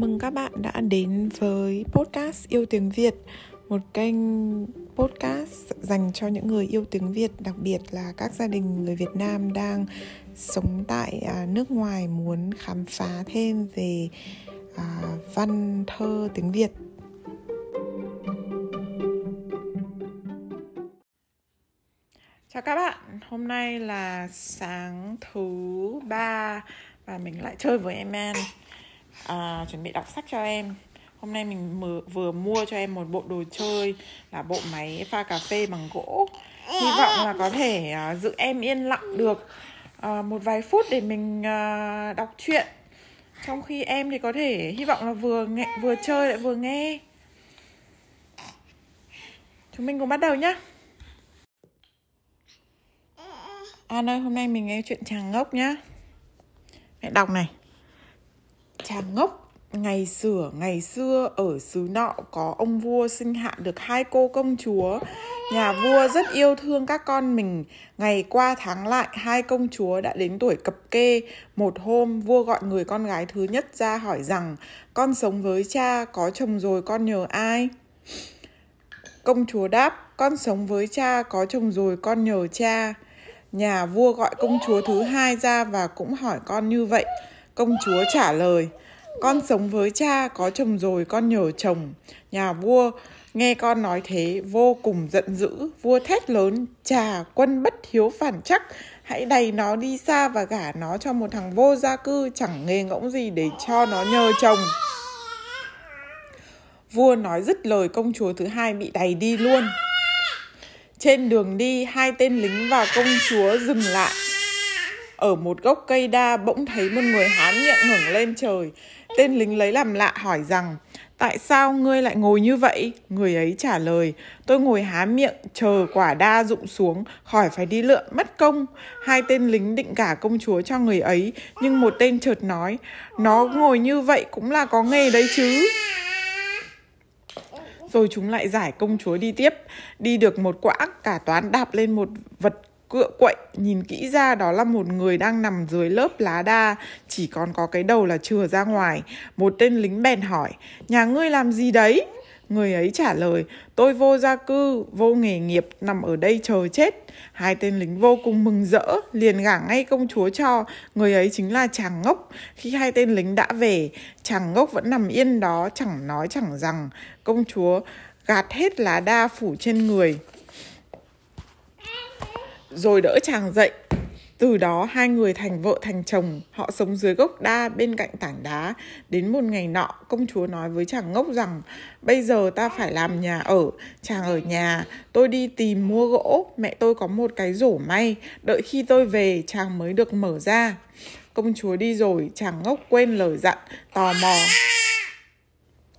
mừng các bạn đã đến với podcast Yêu Tiếng Việt Một kênh podcast dành cho những người yêu tiếng Việt Đặc biệt là các gia đình người Việt Nam đang sống tại à, nước ngoài Muốn khám phá thêm về à, văn thơ tiếng Việt. Chào các bạn, hôm nay là sáng thứ ba và mình lại chơi với em An à, chuẩn bị đọc sách cho em. Hôm nay mình mở, vừa mua cho em một bộ đồ chơi là bộ máy pha cà phê bằng gỗ. Hy vọng là có thể uh, giữ em yên lặng được uh, một vài phút để mình uh, đọc truyện. Trong khi em thì có thể hy vọng là vừa nghe, vừa chơi lại vừa nghe. Chúng mình cùng bắt đầu nhá. An ơi hôm nay mình nghe chuyện chàng ngốc nhá. Mẹ đọc này. Chàng ngốc Ngày xưa, ngày xưa ở xứ nọ có ông vua sinh hạ được hai cô công chúa. Nhà vua rất yêu thương các con mình. Ngày qua tháng lại, hai công chúa đã đến tuổi cập kê. Một hôm, vua gọi người con gái thứ nhất ra hỏi rằng Con sống với cha, có chồng rồi con nhờ ai? Công chúa đáp, con sống với cha, có chồng rồi con nhờ cha. Nhà vua gọi công chúa thứ hai ra và cũng hỏi con như vậy. Công chúa trả lời, con sống với cha, có chồng rồi con nhờ chồng. Nhà vua nghe con nói thế vô cùng giận dữ, vua thét lớn, trà quân bất hiếu phản chắc, hãy đẩy nó đi xa và gả nó cho một thằng vô gia cư chẳng nghề ngỗng gì để cho nó nhờ chồng. Vua nói dứt lời công chúa thứ hai bị đẩy đi luôn. Trên đường đi, hai tên lính và công chúa dừng lại ở một gốc cây đa bỗng thấy một người hán miệng ngẩng lên trời. Tên lính lấy làm lạ hỏi rằng, tại sao ngươi lại ngồi như vậy? Người ấy trả lời, tôi ngồi há miệng chờ quả đa rụng xuống, khỏi phải đi lượn mất công. Hai tên lính định cả công chúa cho người ấy, nhưng một tên chợt nói, nó ngồi như vậy cũng là có nghề đấy chứ rồi chúng lại giải công chúa đi tiếp đi được một quãng cả toán đạp lên một vật cựa quậy, nhìn kỹ ra đó là một người đang nằm dưới lớp lá đa, chỉ còn có cái đầu là chừa ra ngoài. Một tên lính bèn hỏi, nhà ngươi làm gì đấy? Người ấy trả lời, tôi vô gia cư, vô nghề nghiệp, nằm ở đây chờ chết. Hai tên lính vô cùng mừng rỡ, liền gả ngay công chúa cho. Người ấy chính là chàng ngốc. Khi hai tên lính đã về, chàng ngốc vẫn nằm yên đó, chẳng nói chẳng rằng. Công chúa gạt hết lá đa phủ trên người rồi đỡ chàng dậy. Từ đó hai người thành vợ thành chồng, họ sống dưới gốc đa bên cạnh tảng đá. Đến một ngày nọ, công chúa nói với chàng ngốc rằng, bây giờ ta phải làm nhà ở, chàng ở nhà, tôi đi tìm mua gỗ, mẹ tôi có một cái rổ may, đợi khi tôi về chàng mới được mở ra. Công chúa đi rồi, chàng ngốc quên lời dặn, tò mò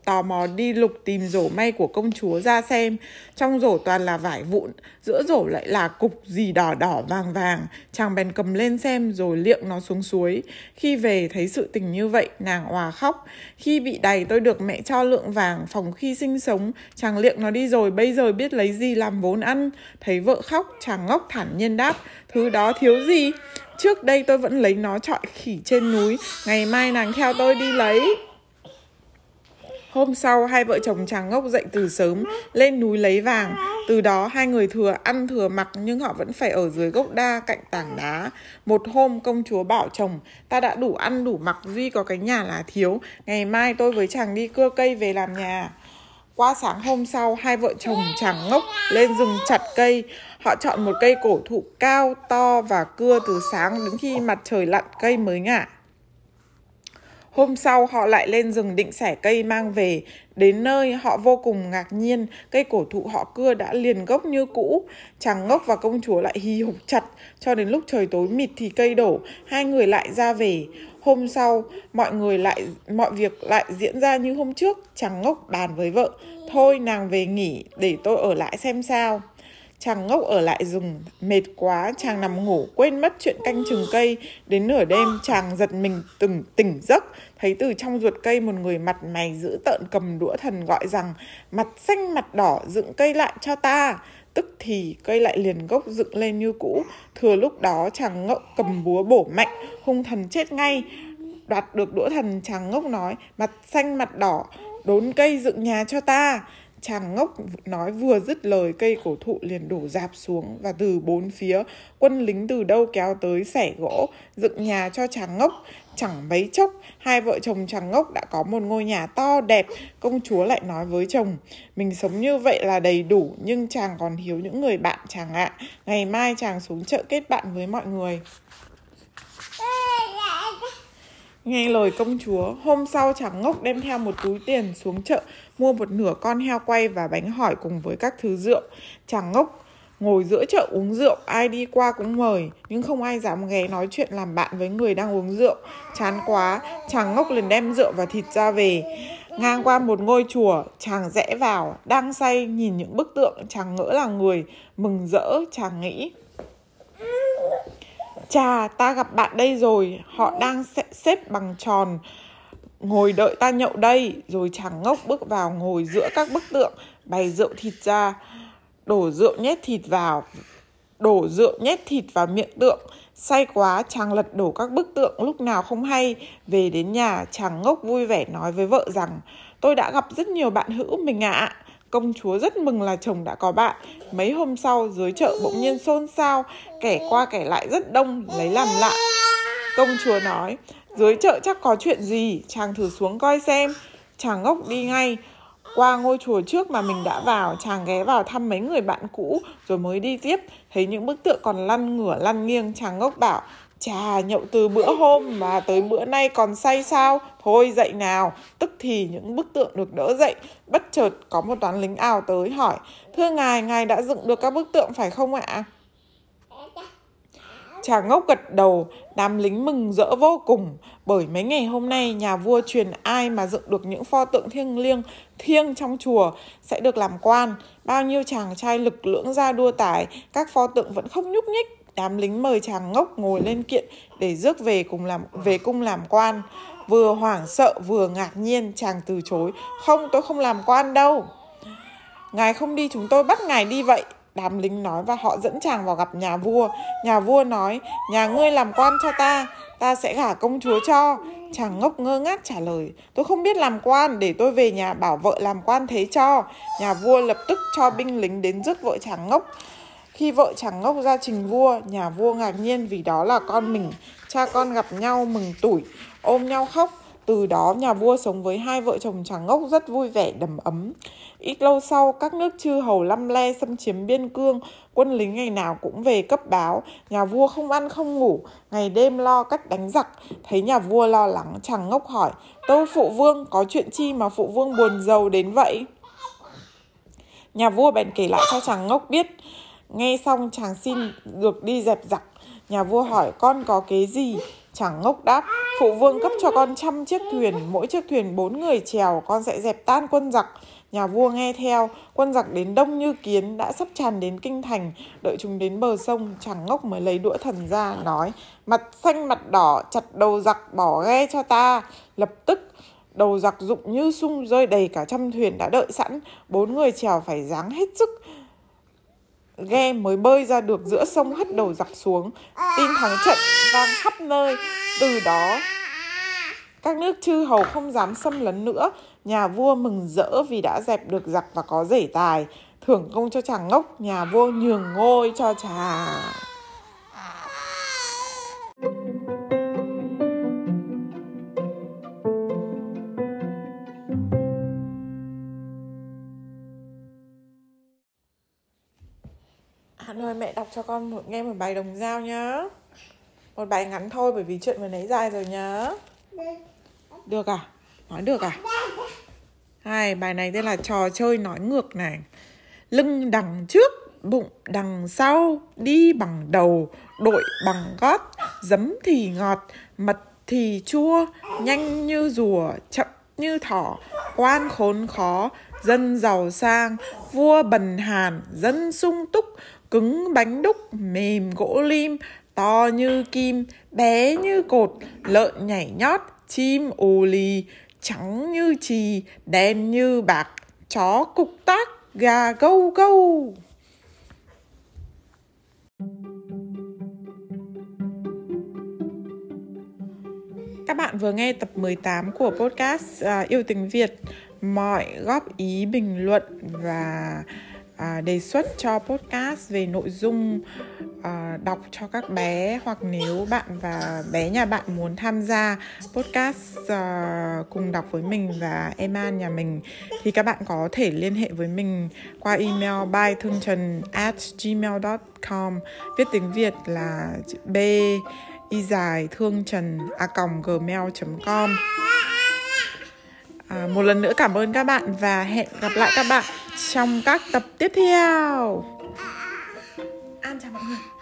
tò mò đi lục tìm rổ may của công chúa ra xem. Trong rổ toàn là vải vụn, giữa rổ lại là cục gì đỏ đỏ vàng vàng. Chàng bèn cầm lên xem rồi liệng nó xuống suối. Khi về thấy sự tình như vậy, nàng òa khóc. Khi bị đầy tôi được mẹ cho lượng vàng, phòng khi sinh sống, chàng liệng nó đi rồi, bây giờ biết lấy gì làm vốn ăn. Thấy vợ khóc, chàng ngốc thản nhiên đáp, thứ đó thiếu gì? Trước đây tôi vẫn lấy nó trọi khỉ trên núi, ngày mai nàng theo tôi đi lấy. Hôm sau, hai vợ chồng chàng ngốc dậy từ sớm, lên núi lấy vàng. Từ đó, hai người thừa ăn thừa mặc nhưng họ vẫn phải ở dưới gốc đa cạnh tảng đá. Một hôm, công chúa bảo chồng, ta đã đủ ăn đủ mặc, duy có cái nhà là thiếu. Ngày mai tôi với chàng đi cưa cây về làm nhà. Qua sáng hôm sau, hai vợ chồng chàng ngốc lên rừng chặt cây. Họ chọn một cây cổ thụ cao, to và cưa từ sáng đến khi mặt trời lặn cây mới ngả. Hôm sau họ lại lên rừng định xẻ cây mang về. Đến nơi họ vô cùng ngạc nhiên, cây cổ thụ họ cưa đã liền gốc như cũ. Chàng ngốc và công chúa lại hì hục chặt, cho đến lúc trời tối mịt thì cây đổ, hai người lại ra về. Hôm sau, mọi người lại mọi việc lại diễn ra như hôm trước, chàng ngốc bàn với vợ, thôi nàng về nghỉ để tôi ở lại xem sao. Chàng ngốc ở lại rừng, mệt quá, chàng nằm ngủ, quên mất chuyện canh chừng cây. Đến nửa đêm, chàng giật mình từng tỉnh giấc, thấy từ trong ruột cây một người mặt mày dữ tợn cầm đũa thần gọi rằng mặt xanh mặt đỏ dựng cây lại cho ta. Tức thì cây lại liền gốc dựng lên như cũ. Thừa lúc đó chàng ngốc cầm búa bổ mạnh, hung thần chết ngay. đoạt được đũa thần chàng ngốc nói mặt xanh mặt đỏ đốn cây dựng nhà cho ta chàng ngốc nói vừa dứt lời, cây cổ thụ liền đổ dạp xuống và từ bốn phía, quân lính từ đâu kéo tới xẻ gỗ, dựng nhà cho chàng ngốc. Chẳng mấy chốc, hai vợ chồng chàng ngốc đã có một ngôi nhà to đẹp, công chúa lại nói với chồng, mình sống như vậy là đầy đủ, nhưng chàng còn thiếu những người bạn chàng ạ. Ngày mai chàng xuống chợ kết bạn với mọi người. Nghe lời công chúa, hôm sau chàng ngốc đem theo một túi tiền xuống chợ mua một nửa con heo quay và bánh hỏi cùng với các thứ rượu. Chàng ngốc ngồi giữa chợ uống rượu, ai đi qua cũng mời, nhưng không ai dám ghé nói chuyện làm bạn với người đang uống rượu. Chán quá, chàng ngốc liền đem rượu và thịt ra về. Ngang qua một ngôi chùa, chàng rẽ vào, đang say nhìn những bức tượng, chàng ngỡ là người, mừng rỡ, chàng nghĩ. Chà, ta gặp bạn đây rồi, họ đang xếp bằng tròn, ngồi đợi ta nhậu đây. Rồi chàng ngốc bước vào ngồi giữa các bức tượng, bày rượu thịt ra, đổ rượu nhét thịt vào, đổ rượu nhét thịt vào miệng tượng. Say quá, chàng lật đổ các bức tượng lúc nào không hay. Về đến nhà, chàng ngốc vui vẻ nói với vợ rằng, tôi đã gặp rất nhiều bạn hữu mình ạ. À. Công chúa rất mừng là chồng đã có bạn. Mấy hôm sau, dưới chợ bỗng nhiên xôn xao, kẻ qua kẻ lại rất đông, lấy làm lạ. Công chúa nói, dưới chợ chắc có chuyện gì, chàng thử xuống coi xem. Chàng ngốc đi ngay, qua ngôi chùa trước mà mình đã vào, chàng ghé vào thăm mấy người bạn cũ rồi mới đi tiếp. Thấy những bức tượng còn lăn ngửa lăn nghiêng, chàng ngốc bảo, Chà, nhậu từ bữa hôm mà tới bữa nay còn say sao? Thôi dậy nào. Tức thì những bức tượng được đỡ dậy. Bất chợt có một toán lính ảo tới hỏi. Thưa ngài, ngài đã dựng được các bức tượng phải không ạ? Chàng ngốc gật đầu, đám lính mừng rỡ vô cùng, bởi mấy ngày hôm nay nhà vua truyền ai mà dựng được những pho tượng thiêng liêng, thiêng trong chùa sẽ được làm quan. Bao nhiêu chàng trai lực lưỡng ra đua tải các pho tượng vẫn không nhúc nhích, đám lính mời chàng ngốc ngồi lên kiện để rước về cùng làm, về cung làm quan. Vừa hoảng sợ, vừa ngạc nhiên, chàng từ chối, không, tôi không làm quan đâu. Ngài không đi, chúng tôi bắt ngài đi vậy. Đám lính nói và họ dẫn chàng vào gặp nhà vua. Nhà vua nói, nhà ngươi làm quan cho ta ta sẽ gả công chúa cho. Chàng ngốc ngơ ngác trả lời, tôi không biết làm quan, để tôi về nhà bảo vợ làm quan thế cho. Nhà vua lập tức cho binh lính đến rước vợ chàng ngốc khi vợ chàng ngốc ra trình vua, nhà vua ngạc nhiên vì đó là con mình. Cha con gặp nhau mừng tủi, ôm nhau khóc. Từ đó nhà vua sống với hai vợ chồng chàng ngốc rất vui vẻ đầm ấm. Ít lâu sau, các nước chư hầu lăm le xâm chiếm biên cương, quân lính ngày nào cũng về cấp báo. Nhà vua không ăn không ngủ, ngày đêm lo cách đánh giặc. Thấy nhà vua lo lắng, chàng ngốc hỏi, Tâu phụ vương, có chuyện chi mà phụ vương buồn giàu đến vậy? Nhà vua bèn kể lại cho chàng ngốc biết, Nghe xong chàng xin được đi dẹp giặc. Nhà vua hỏi con có kế gì? Chàng ngốc đáp, phụ vương cấp cho con trăm chiếc thuyền, mỗi chiếc thuyền bốn người chèo, con sẽ dẹp tan quân giặc. Nhà vua nghe theo, quân giặc đến đông như kiến, đã sắp tràn đến kinh thành. Đợi chúng đến bờ sông, chàng ngốc mới lấy đũa thần ra, nói, mặt xanh mặt đỏ, chặt đầu giặc, bỏ ghe cho ta. Lập tức, đầu giặc dụng như sung rơi đầy cả trăm thuyền đã đợi sẵn, bốn người chèo phải dáng hết sức ghe mới bơi ra được giữa sông hất đầu giặc xuống. Tin thắng trận vang khắp nơi. Từ đó, các nước chư hầu không dám xâm lấn nữa. Nhà vua mừng rỡ vì đã dẹp được giặc và có rể tài. Thưởng công cho chàng ngốc, nhà vua nhường ngôi cho chàng. Cho con một nghe một bài đồng dao nhá Một bài ngắn thôi bởi vì chuyện vừa nãy dài rồi nhá Được à? Nói được à? Hai, bài này tên là trò chơi nói ngược này Lưng đằng trước, bụng đằng sau Đi bằng đầu, đội bằng gót Giấm thì ngọt, mật thì chua Nhanh như rùa, chậm như thỏ Quan khốn khó, dân giàu sang Vua bần hàn, dân sung túc cứng bánh đúc mềm gỗ lim to như kim bé như cột lợn nhảy nhót chim ồ lì trắng như trì, đen như bạc chó cục tác gà gâu gâu. Các bạn vừa nghe tập 18 của podcast à, Yêu tiếng Việt. Mọi góp ý, bình luận và à, đề xuất cho podcast về nội dung à, đọc cho các bé hoặc nếu bạn và bé nhà bạn muốn tham gia podcast à, cùng đọc với mình và em an nhà mình thì các bạn có thể liên hệ với mình qua email by thương trần at gmail.com viết tiếng Việt là b y dài thương trần a còng gmail.com à, một lần nữa cảm ơn các bạn và hẹn gặp lại các bạn trong các tập tiếp theo an chào mọi người.